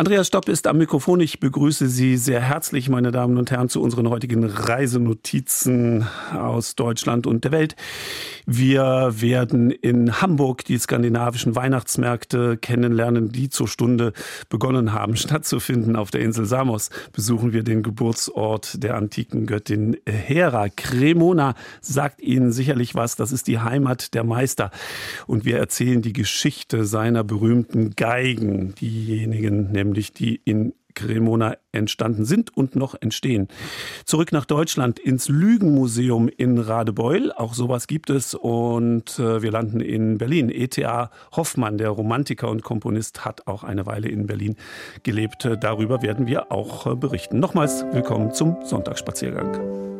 Andreas Stopp ist am Mikrofon. Ich begrüße Sie sehr herzlich, meine Damen und Herren, zu unseren heutigen Reisenotizen aus Deutschland und der Welt. Wir werden in Hamburg die skandinavischen Weihnachtsmärkte kennenlernen, die zur Stunde begonnen haben stattzufinden. Auf der Insel Samos besuchen wir den Geburtsort der antiken Göttin Hera. Cremona sagt Ihnen sicherlich was. Das ist die Heimat der Meister. Und wir erzählen die Geschichte seiner berühmten Geigen, diejenigen nämlich, die in Cremona entstanden sind und noch entstehen. Zurück nach Deutschland ins Lügenmuseum in Radebeul. Auch sowas gibt es. Und äh, wir landen in Berlin. E.T.A. Hoffmann, der Romantiker und Komponist, hat auch eine Weile in Berlin gelebt. Darüber werden wir auch äh, berichten. Nochmals willkommen zum Sonntagsspaziergang.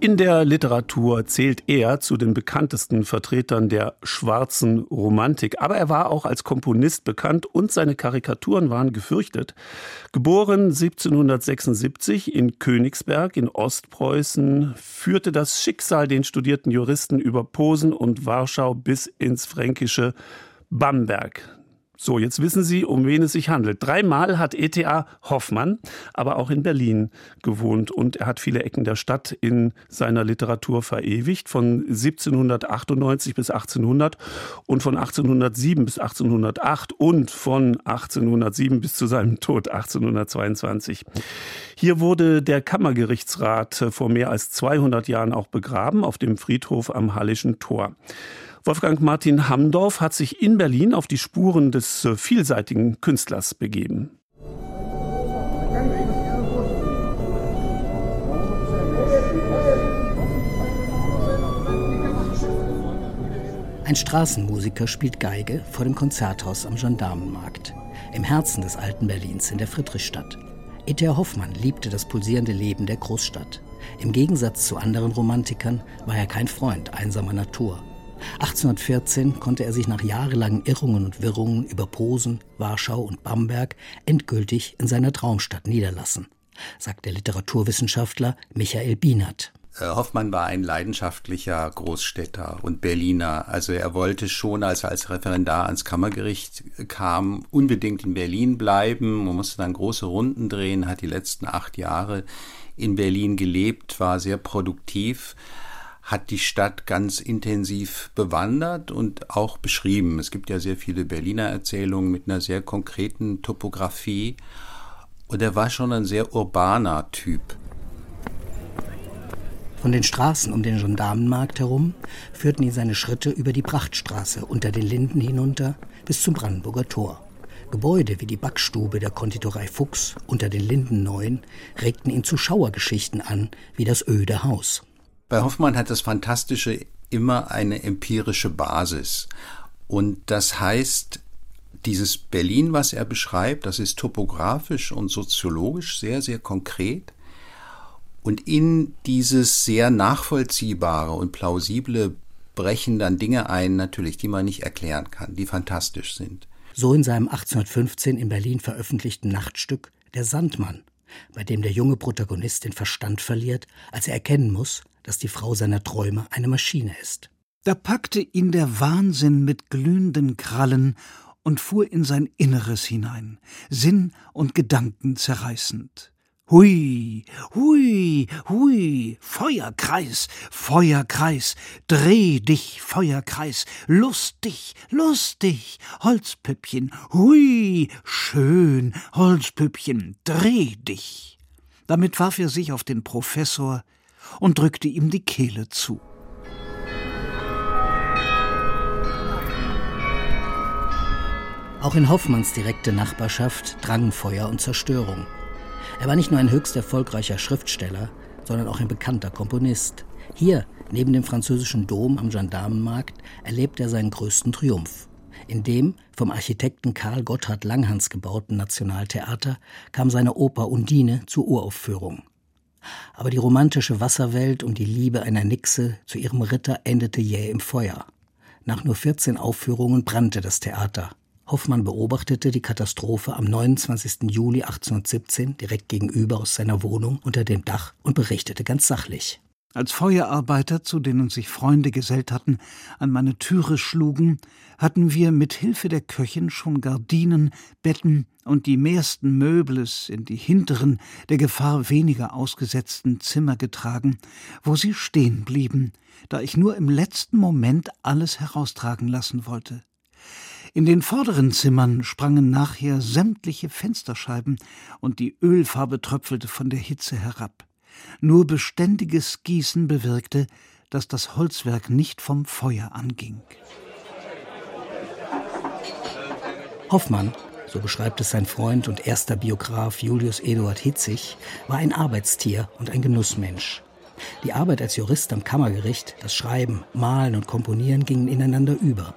In der Literatur zählt er zu den bekanntesten Vertretern der schwarzen Romantik. Aber er war auch als Komponist bekannt und seine Karikaturen waren gefürchtet. Geboren 1776 in Königsberg in Ostpreußen, führte das Schicksal den studierten Juristen über Posen und Warschau bis ins fränkische Bamberg. So, jetzt wissen Sie, um wen es sich handelt. Dreimal hat ETA Hoffmann aber auch in Berlin gewohnt und er hat viele Ecken der Stadt in seiner Literatur verewigt, von 1798 bis 1800 und von 1807 bis 1808 und von 1807 bis zu seinem Tod 1822. Hier wurde der Kammergerichtsrat vor mehr als 200 Jahren auch begraben auf dem Friedhof am Hallischen Tor. Wolfgang Martin Hamdorf hat sich in Berlin auf die Spuren des äh, vielseitigen Künstlers begeben. Ein Straßenmusiker spielt Geige vor dem Konzerthaus am Gendarmenmarkt, im Herzen des alten Berlins in der Friedrichstadt. E.T.A. Hoffmann liebte das pulsierende Leben der Großstadt. Im Gegensatz zu anderen Romantikern war er kein Freund einsamer Natur. 1814 konnte er sich nach jahrelangen Irrungen und Wirrungen über Posen, Warschau und Bamberg endgültig in seiner Traumstadt niederlassen, sagt der Literaturwissenschaftler Michael Bienert. Äh, Hoffmann war ein leidenschaftlicher Großstädter und Berliner. Also er wollte schon, als er als Referendar ans Kammergericht kam, unbedingt in Berlin bleiben. Man musste dann große Runden drehen, hat die letzten acht Jahre in Berlin gelebt, war sehr produktiv, hat die Stadt ganz intensiv bewandert und auch beschrieben. Es gibt ja sehr viele Berliner Erzählungen mit einer sehr konkreten Topografie. Und er war schon ein sehr urbaner Typ. Von den Straßen um den Gendarmenmarkt herum führten ihn seine Schritte über die Prachtstraße unter den Linden hinunter bis zum Brandenburger Tor. Gebäude wie die Backstube der Konditorei Fuchs unter den Linden 9 regten ihn zu Schauergeschichten an, wie das öde Haus. Bei Hoffmann hat das Fantastische immer eine empirische Basis. Und das heißt, dieses Berlin, was er beschreibt, das ist topografisch und soziologisch sehr, sehr konkret. Und in dieses sehr nachvollziehbare und plausible brechen dann Dinge ein, natürlich, die man nicht erklären kann, die fantastisch sind. So in seinem 1815 in Berlin veröffentlichten Nachtstück Der Sandmann, bei dem der junge Protagonist den Verstand verliert, als er erkennen muss, dass die Frau seiner Träume eine Maschine ist. Da packte ihn der Wahnsinn mit glühenden Krallen und fuhr in sein Inneres hinein, Sinn und Gedanken zerreißend. Hui, hui, hui, Feuerkreis, Feuerkreis, dreh dich, Feuerkreis, lustig, lustig, Holzpüppchen, hui, schön, Holzpüppchen, dreh dich. Damit warf er sich auf den Professor und drückte ihm die Kehle zu. Auch in Hoffmanns direkte Nachbarschaft drangen Feuer und Zerstörung. Er war nicht nur ein höchst erfolgreicher Schriftsteller, sondern auch ein bekannter Komponist. Hier, neben dem französischen Dom am Gendarmenmarkt, erlebt er seinen größten Triumph. In dem vom Architekten Karl Gotthard Langhans gebauten Nationaltheater kam seine Oper Undine zur Uraufführung. Aber die romantische Wasserwelt und die Liebe einer Nixe zu ihrem Ritter endete jäh im Feuer. Nach nur 14 Aufführungen brannte das Theater. Hoffmann beobachtete die Katastrophe am 29. Juli 1817 direkt gegenüber aus seiner Wohnung unter dem Dach und berichtete ganz sachlich. Als Feuerarbeiter, zu denen sich Freunde gesellt hatten, an meine Türe schlugen, hatten wir mit Hilfe der Köchin schon Gardinen, Betten und die mehrsten Möbles in die hinteren, der Gefahr weniger ausgesetzten Zimmer getragen, wo sie stehen blieben, da ich nur im letzten Moment alles heraustragen lassen wollte. In den vorderen Zimmern sprangen nachher sämtliche Fensterscheiben und die Ölfarbe tröpfelte von der Hitze herab. Nur beständiges Gießen bewirkte, dass das Holzwerk nicht vom Feuer anging. Hoffmann, so beschreibt es sein Freund und erster Biograf Julius Eduard Hitzig, war ein Arbeitstier und ein Genussmensch. Die Arbeit als Jurist am Kammergericht, das Schreiben, Malen und Komponieren gingen ineinander über.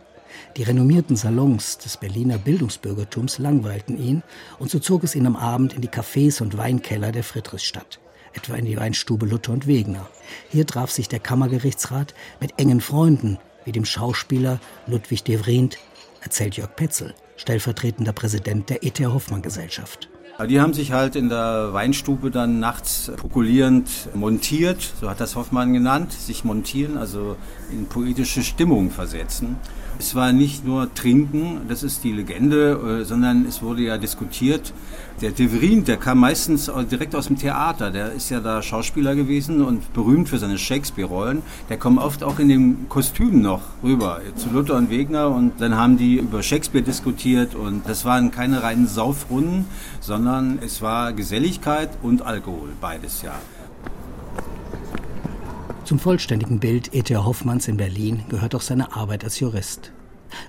Die renommierten Salons des Berliner Bildungsbürgertums langweilten ihn und so zog es ihn am Abend in die Cafés und Weinkeller der Friedrichstadt, etwa in die Weinstube Luther und Wegner. Hier traf sich der Kammergerichtsrat mit engen Freunden wie dem Schauspieler Ludwig de Vriend, erzählt Jörg Petzel, stellvertretender Präsident der E.T. Hoffmann Gesellschaft. Die haben sich halt in der Weinstube dann nachts pokulierend montiert, so hat das Hoffmann genannt, sich montieren, also in poetische Stimmung versetzen. Es war nicht nur Trinken, das ist die Legende, äh, sondern es wurde ja diskutiert. Der Deverin, der kam meistens direkt aus dem Theater, der ist ja da Schauspieler gewesen und berühmt für seine Shakespeare-Rollen. Der kommt oft auch in dem Kostüm noch rüber zu Luther und Wegner und dann haben die über Shakespeare diskutiert und das waren keine reinen Saufrunden, sondern es war Geselligkeit und Alkohol, beides ja. Zum vollständigen Bild E.T. Hoffmanns in Berlin gehört auch seine Arbeit als Jurist.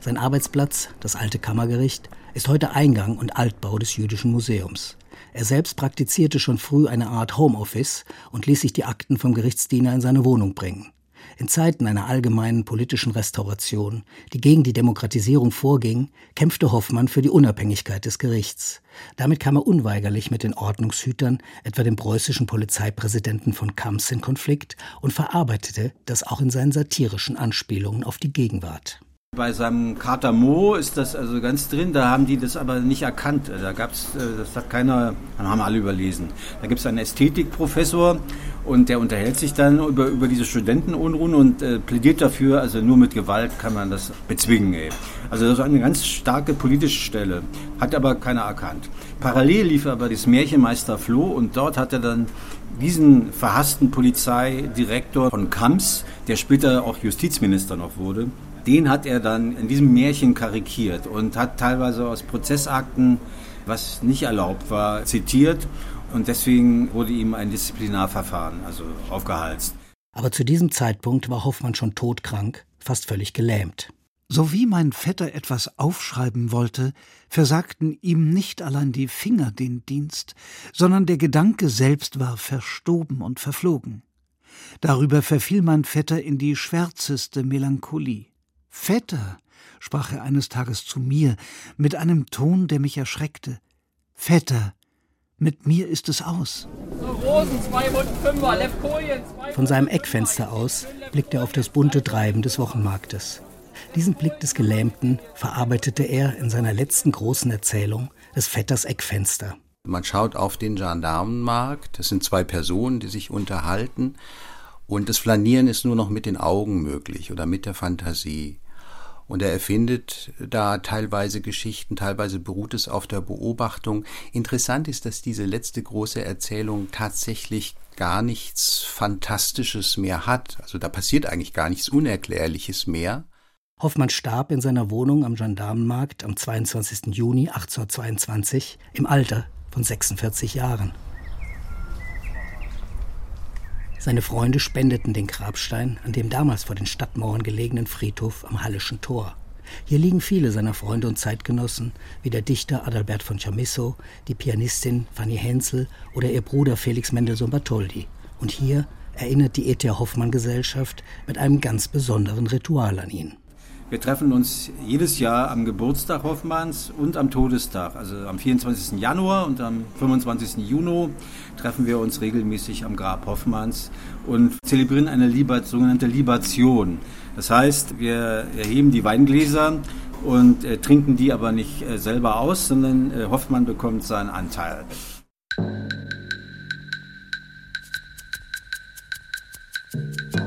Sein Arbeitsplatz, das alte Kammergericht, ist heute Eingang und Altbau des Jüdischen Museums. Er selbst praktizierte schon früh eine Art Homeoffice und ließ sich die Akten vom Gerichtsdiener in seine Wohnung bringen. In Zeiten einer allgemeinen politischen Restauration, die gegen die Demokratisierung vorging, kämpfte Hoffmann für die Unabhängigkeit des Gerichts. Damit kam er unweigerlich mit den Ordnungshütern, etwa dem preußischen Polizeipräsidenten von Kamps, in Konflikt und verarbeitete das auch in seinen satirischen Anspielungen auf die Gegenwart. Bei seinem Kater Mo ist das also ganz drin, da haben die das aber nicht erkannt. Da gab's, äh, das hat keiner, dann haben alle überlesen. Da gibt es einen Ästhetikprofessor und der unterhält sich dann über, über diese Studentenunruhen und äh, plädiert dafür, also nur mit Gewalt kann man das bezwingen. Ey. Also das ist eine ganz starke politische Stelle, hat aber keiner erkannt. Parallel lief aber das Märchenmeister Floh und dort hat er dann diesen verhassten Polizeidirektor von Kamps, der später auch Justizminister noch wurde, den hat er dann in diesem Märchen karikiert und hat teilweise aus Prozessakten, was nicht erlaubt war, zitiert. Und deswegen wurde ihm ein Disziplinarverfahren also aufgehalst. Aber zu diesem Zeitpunkt war Hoffmann schon todkrank, fast völlig gelähmt. So wie mein Vetter etwas aufschreiben wollte, versagten ihm nicht allein die Finger den Dienst, sondern der Gedanke selbst war verstoben und verflogen. Darüber verfiel mein Vetter in die schwärzeste Melancholie. Vetter, sprach er eines Tages zu mir, mit einem Ton, der mich erschreckte. Vetter, mit mir ist es aus. Von seinem Eckfenster aus blickt er auf das bunte Treiben des Wochenmarktes. Diesen Blick des Gelähmten verarbeitete er in seiner letzten großen Erzählung, des Vetters Eckfenster. Man schaut auf den Gendarmenmarkt, das sind zwei Personen, die sich unterhalten, und das Flanieren ist nur noch mit den Augen möglich oder mit der Fantasie. Und er erfindet da teilweise Geschichten, teilweise beruht es auf der Beobachtung. Interessant ist, dass diese letzte große Erzählung tatsächlich gar nichts Fantastisches mehr hat. Also da passiert eigentlich gar nichts Unerklärliches mehr. Hoffmann starb in seiner Wohnung am Gendarmenmarkt am 22. Juni 1822 im Alter von 46 Jahren. Seine Freunde spendeten den Grabstein an dem damals vor den Stadtmauern gelegenen Friedhof am Hallischen Tor. Hier liegen viele seiner Freunde und Zeitgenossen, wie der Dichter Adalbert von Chamisso, die Pianistin Fanny Hensel oder ihr Bruder Felix Mendelssohn Bartholdy. Und hier erinnert die E.T. Hoffmann Gesellschaft mit einem ganz besonderen Ritual an ihn. Wir treffen uns jedes Jahr am Geburtstag Hoffmanns und am Todestag. Also am 24. Januar und am 25. Juni treffen wir uns regelmäßig am Grab Hoffmanns und zelebrieren eine Libat sogenannte Libation. Das heißt, wir erheben die Weingläser und äh, trinken die aber nicht äh, selber aus, sondern äh, Hoffmann bekommt seinen Anteil. Musik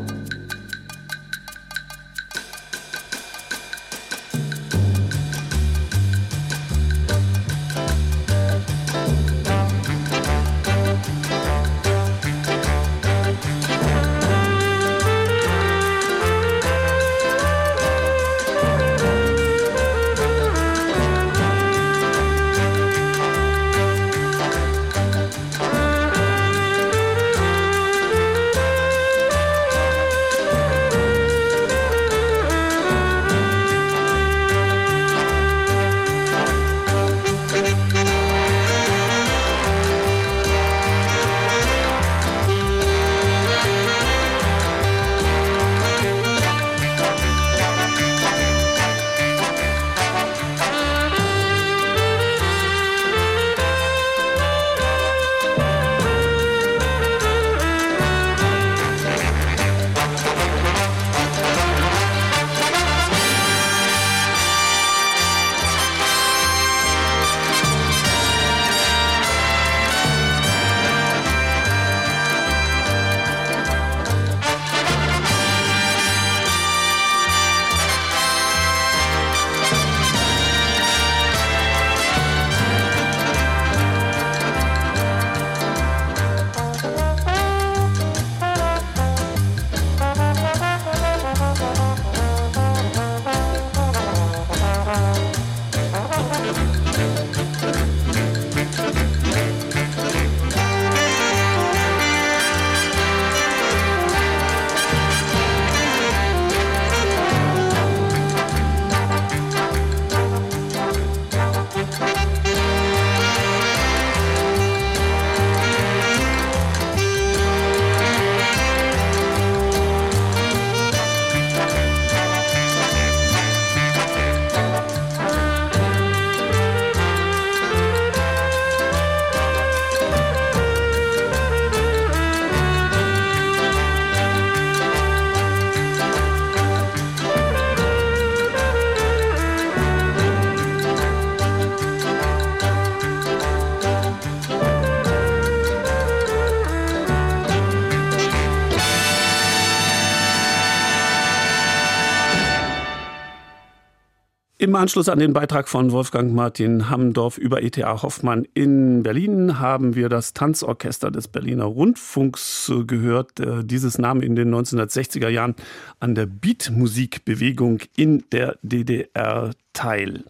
Im Anschluss an den Beitrag von Wolfgang Martin Hammendorf über ETA Hoffmann in Berlin haben wir das Tanzorchester des Berliner Rundfunks gehört. Äh, dieses nahm in den 1960er Jahren an der Beatmusikbewegung in der DDR teil.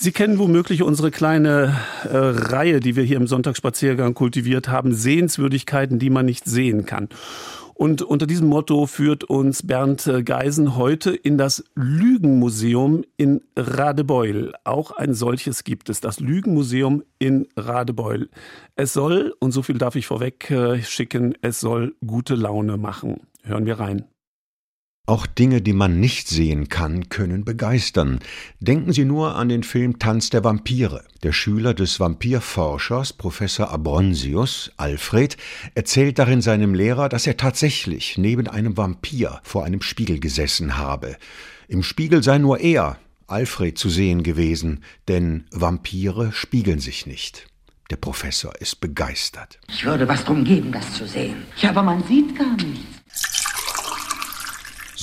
Sie kennen womöglich unsere kleine äh, Reihe, die wir hier im Sonntagsspaziergang kultiviert haben, Sehenswürdigkeiten, die man nicht sehen kann. Und unter diesem Motto führt uns Bernd Geisen heute in das Lügenmuseum in Radebeul. Auch ein solches gibt es, das Lügenmuseum in Radebeul. Es soll, und so viel darf ich vorweg äh, schicken, es soll gute Laune machen. Hören wir rein. Auch Dinge, die man nicht sehen kann, können begeistern. Denken Sie nur an den Film Tanz der Vampire. Der Schüler des Vampirforschers, Professor Abronsius, Alfred, erzählt darin seinem Lehrer, dass er tatsächlich neben einem Vampir vor einem Spiegel gesessen habe. Im Spiegel sei nur er, Alfred, zu sehen gewesen, denn Vampire spiegeln sich nicht. Der Professor ist begeistert. Ich würde was drum geben, das zu sehen. Ja, aber man sieht gar nichts.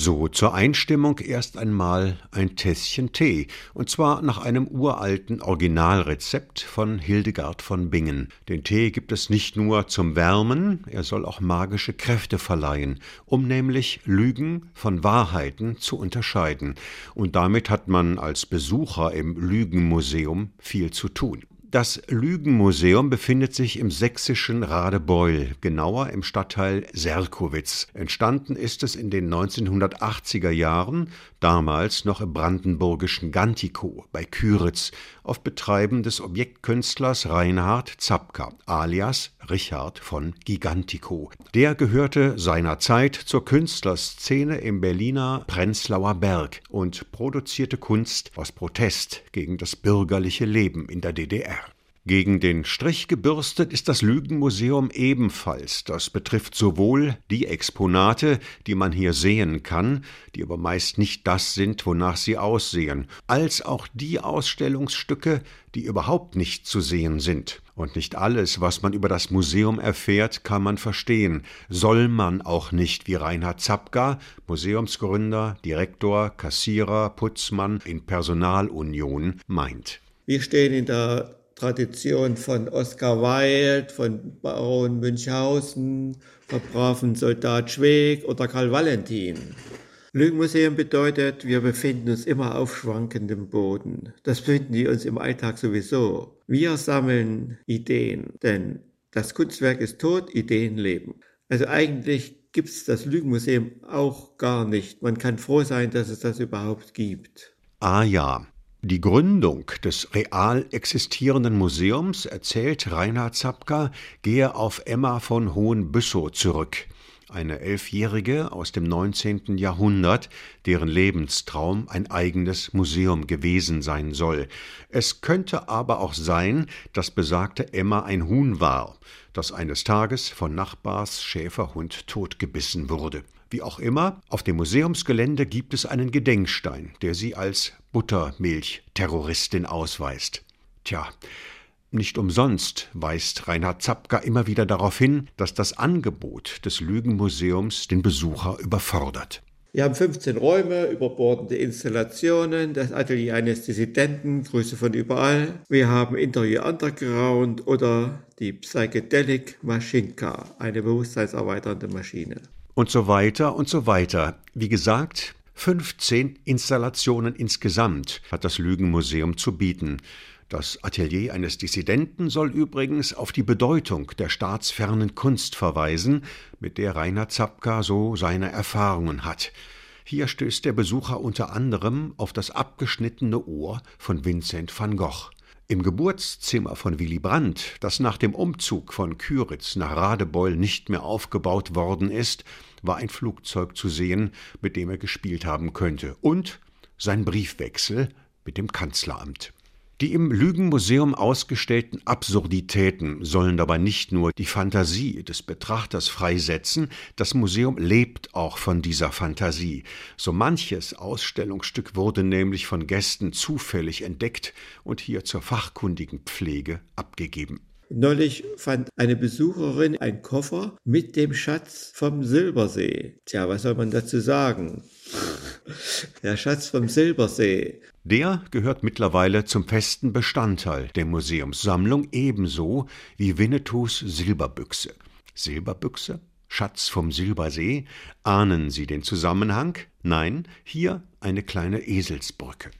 So zur Einstimmung erst einmal ein Tässchen Tee, und zwar nach einem uralten Originalrezept von Hildegard von Bingen. Den Tee gibt es nicht nur zum Wärmen, er soll auch magische Kräfte verleihen, um nämlich Lügen von Wahrheiten zu unterscheiden. Und damit hat man als Besucher im Lügenmuseum viel zu tun. Das Lügenmuseum befindet sich im sächsischen Radebeul, genauer im Stadtteil Serkowitz. Entstanden ist es in den 1980er Jahren, damals noch im brandenburgischen Gantikow bei Küritz, auf Betreiben des Objektkünstlers Reinhard Zapka, alias Richard von Gigantico. Der gehörte seinerzeit zur Künstlerszene im Berliner Prenzlauer Berg und produzierte Kunst aus Protest gegen das bürgerliche Leben in der DDR. Gegen den Strich gebürstet ist das Lügenmuseum ebenfalls. Das betrifft sowohl die Exponate, die man hier sehen kann, die aber meist nicht das sind, wonach sie aussehen, als auch die Ausstellungsstücke, die überhaupt nicht zu sehen sind. Und nicht alles, was man über das Museum erfährt, kann man verstehen, soll man auch nicht, wie Reinhard Zapka, Museumsgründer, Direktor, Kassierer, Putzmann in Personalunion meint. Wir stehen in der Tradition von Oscar Wilde, von Baron Münchhausen, vom braven Soldat Schweg oder Karl Valentin. Lügenmuseum bedeutet, wir befinden uns immer auf schwankendem Boden. Das befinden wir uns im Alltag sowieso. Wir sammeln Ideen, denn das Kunstwerk ist tot, Ideen leben. Also eigentlich gibt es das Lügenmuseum auch gar nicht. Man kann froh sein, dass es das überhaupt gibt. Ah ja, die Gründung des real existierenden Museums, erzählt Reinhard Zapka, gehe auf Emma von Hohenbüssow zurück, eine Elfjährige aus dem 19. Jahrhundert, deren Lebenstraum ein eigenes Museum gewesen sein soll. Es könnte aber auch sein, dass besagte Emma ein Huhn war, das eines Tages von Nachbars Schäferhund totgebissen wurde. Wie auch immer, auf dem Museumsgelände gibt es einen Gedenkstein, der sie als Buttermilch-Terroristin ausweist. Tja, nicht umsonst weist Reinhard Zapka immer wieder darauf hin, dass das Angebot des Lügenmuseums den Besucher überfordert. Wir haben 15 Räume, überbordende Installationen, das Atelier eines Dissidenten, Grüße von überall. Wir haben Interieur Underground oder die Psychedelic Maschinka, eine bewusstseinserweiternde Maschine und so weiter und so weiter. Wie gesagt, 15 Installationen insgesamt hat das Lügenmuseum zu bieten. Das Atelier eines Dissidenten soll übrigens auf die Bedeutung der staatsfernen Kunst verweisen, mit der Rainer Zapka so seine Erfahrungen hat. Hier stößt der Besucher unter anderem auf das abgeschnittene Ohr von Vincent van Gogh. Im Geburtszimmer von Willy Brandt, das nach dem Umzug von Küritz nach Radebeul nicht mehr aufgebaut worden ist, war ein Flugzeug zu sehen, mit dem er gespielt haben könnte, und sein Briefwechsel mit dem Kanzleramt. Die im Lügenmuseum ausgestellten Absurditäten sollen dabei nicht nur die Fantasie des Betrachters freisetzen, das Museum lebt auch von dieser Fantasie. So manches Ausstellungsstück wurde nämlich von Gästen zufällig entdeckt und hier zur fachkundigen Pflege abgegeben. Neulich fand eine Besucherin einen Koffer mit dem Schatz vom Silbersee. Tja, was soll man dazu sagen? Der Schatz vom Silbersee. Der gehört mittlerweile zum festen Bestandteil der Museumssammlung ebenso wie Winnetous Silberbüchse. Silberbüchse? Schatz vom Silbersee? Ahnen Sie den Zusammenhang? Nein, hier eine kleine Eselsbrücke.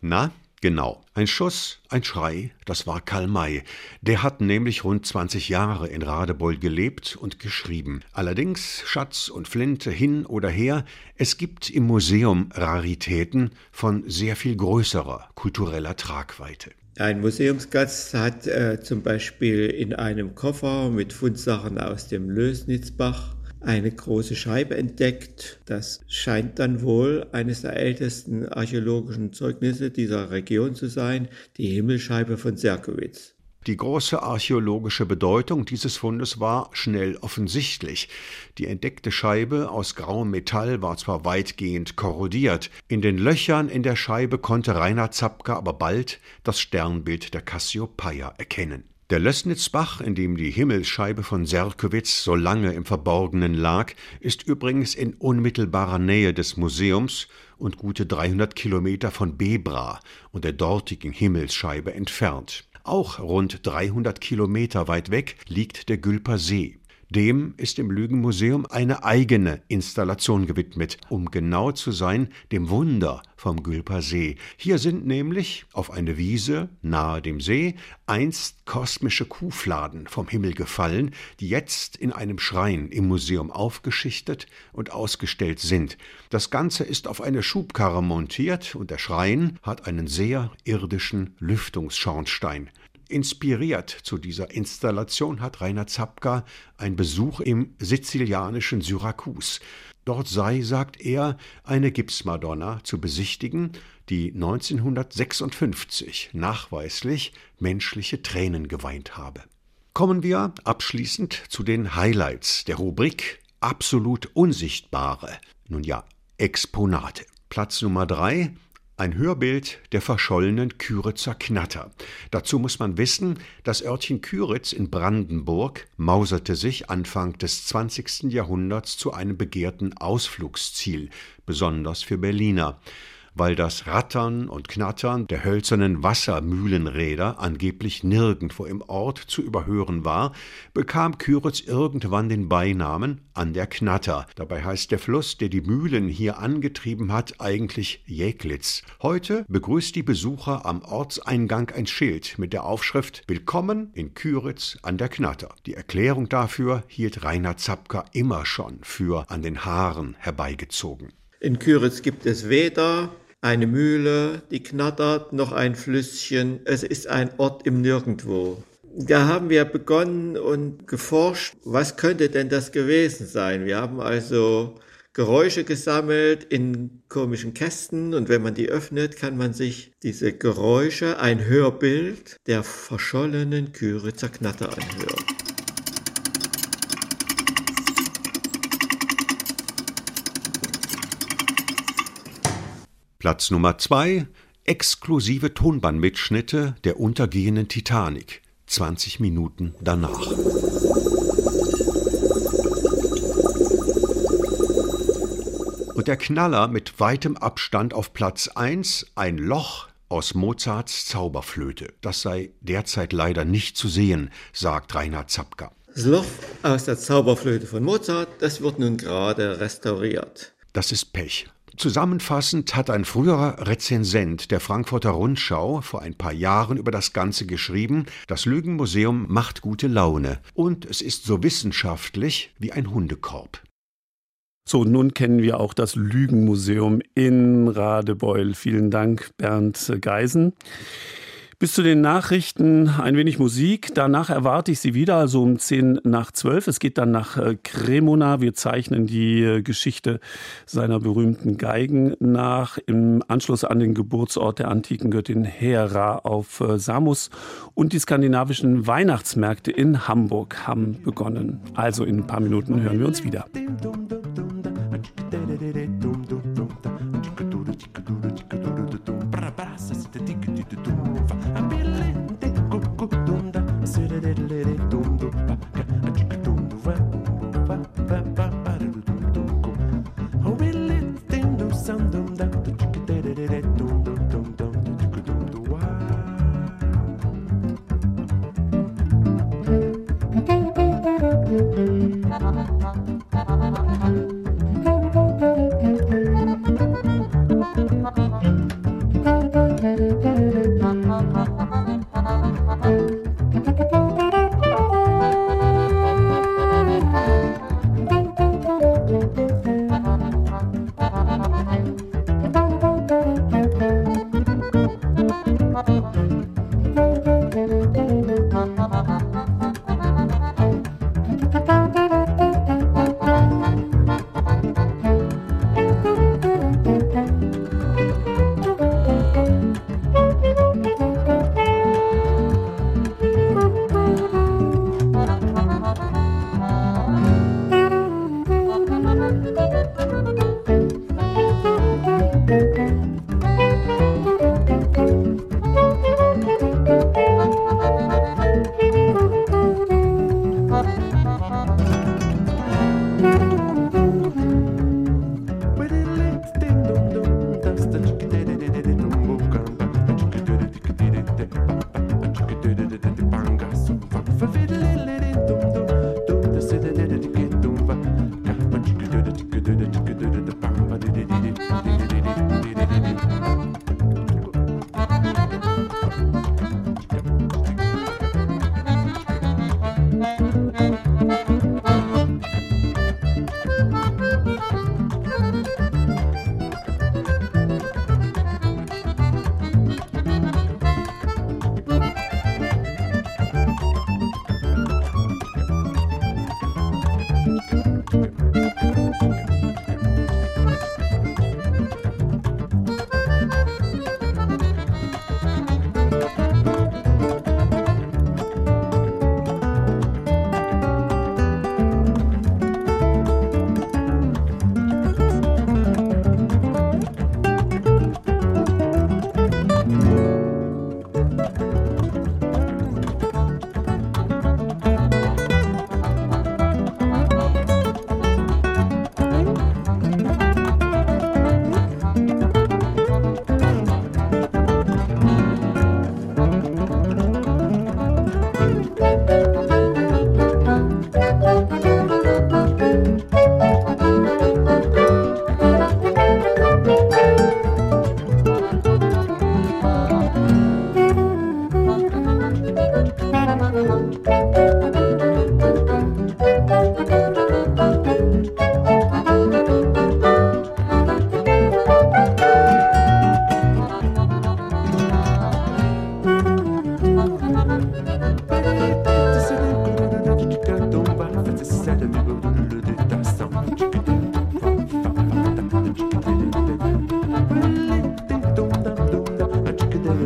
Na, Genau. Ein Schuss, ein Schrei, das war Karl May. Der hat nämlich rund 20 Jahre in Radebeul gelebt und geschrieben. Allerdings, Schatz und Flinte hin oder her, es gibt im Museum Raritäten von sehr viel größerer kultureller Tragweite. Ein Museumsgast hat äh, zum Beispiel in einem Koffer mit Fundsachen aus dem Lösnitzbach eine große Scheibe entdeckt. Das scheint dann wohl eines der ältesten archäologischen Zeugnisse dieser Region zu sein, die Himmelscheibe von Serkowitz. Die große archäologische Bedeutung dieses Fundes war schnell offensichtlich. Die entdeckte Scheibe aus grauem Metall war zwar weitgehend korrodiert, in den Löchern in der Scheibe konnte Rainer Zapka aber bald das Sternbild der Cassiopeia erkennen. Der Lößnitzbach, in dem die Himmelsscheibe von Serkowitz so lange im Verborgenen lag, ist übrigens in unmittelbarer Nähe des Museums und gute 300 Kilometer von Bebra und der dortigen Himmelsscheibe entfernt. Auch rund 300 Kilometer weit weg liegt der Gülper See. Dem ist im Lügenmuseum eine eigene Installation gewidmet, um genau zu sein, dem Wunder vom Gülper See. Hier sind nämlich auf eine Wiese nahe dem See einst kosmische Kuhfladen vom Himmel gefallen, die jetzt in einem Schrein im Museum aufgeschichtet und ausgestellt sind. Das Ganze ist auf eine Schubkarre montiert und der Schrein hat einen sehr irdischen Lüftungsschornstein. Inspiriert zu dieser Installation hat Rainer Zapka ein Besuch im sizilianischen Syrakus. Dort sei, sagt er, eine Gipsmadonna zu besichtigen, die 1956 nachweislich menschliche Tränen geweint habe. Kommen wir abschließend zu den Highlights der Rubrik Absolut Unsichtbare. Nun ja, Exponate. Platz Nummer drei ein Hörbild der verschollenen Küritzer Knatter. Dazu muss man wissen, das Örtchen Küritz in Brandenburg mauserte sich Anfang des 20. Jahrhunderts zu einem begehrten Ausflugsziel, besonders für Berliner weil das Rattern und Knattern der hölzernen Wassermühlenräder angeblich nirgendwo im Ort zu überhören war, bekam Küritz irgendwann den Beinamen an der Knatter. Dabei heißt der Fluss, der die Mühlen hier angetrieben hat, eigentlich Jäglitz. Heute begrüßt die Besucher am Ortseingang ein Schild mit der Aufschrift Willkommen in Küritz an der Knatter. Die Erklärung dafür hielt Rainer Zapka immer schon für an den Haaren herbeigezogen. In Küritz gibt es weder eine Mühle, die knattert, noch ein Flüsschen. Es ist ein Ort im Nirgendwo. Da haben wir begonnen und geforscht, was könnte denn das gewesen sein. Wir haben also Geräusche gesammelt in komischen Kästen und wenn man die öffnet, kann man sich diese Geräusche, ein Hörbild der verschollenen Küritzer Knatter anhören. Platz Nummer zwei exklusive Tonbandmitschnitte der untergehenden Titanic, 20 Minuten danach. Und der Knaller mit weitem Abstand auf Platz 1, ein Loch aus Mozarts Zauberflöte. Das sei derzeit leider nicht zu sehen, sagt Rainer Zapka. Das Loch aus der Zauberflöte von Mozart, das wird nun gerade restauriert. Das ist Pech. Zusammenfassend hat ein früherer Rezensent der Frankfurter Rundschau vor ein paar Jahren über das Ganze geschrieben, das Lügenmuseum macht gute Laune und es ist so wissenschaftlich wie ein Hundekorb. So, nun kennen wir auch das Lügenmuseum in Radebeul. Vielen Dank, Bernd Geisen. Bis zu den Nachrichten ein wenig Musik. Danach erwarte ich Sie wieder, also um 10 nach 12. Es geht dann nach äh, Cremona. Wir zeichnen die äh, Geschichte seiner berühmten Geigen nach. Im Anschluss an den Geburtsort der antiken Göttin Hera auf äh, Samos. Und die skandinavischen Weihnachtsmärkte in Hamburg haben begonnen. Also in ein paar Minuten hören wir uns wieder.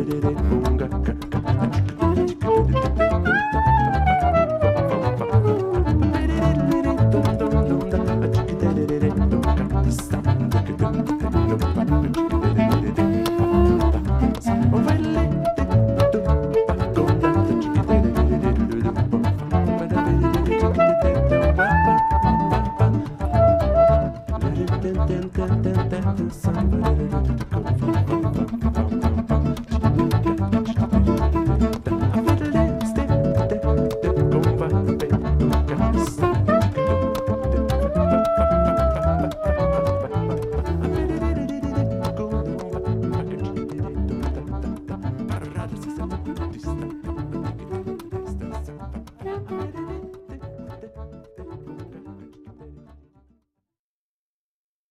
do do do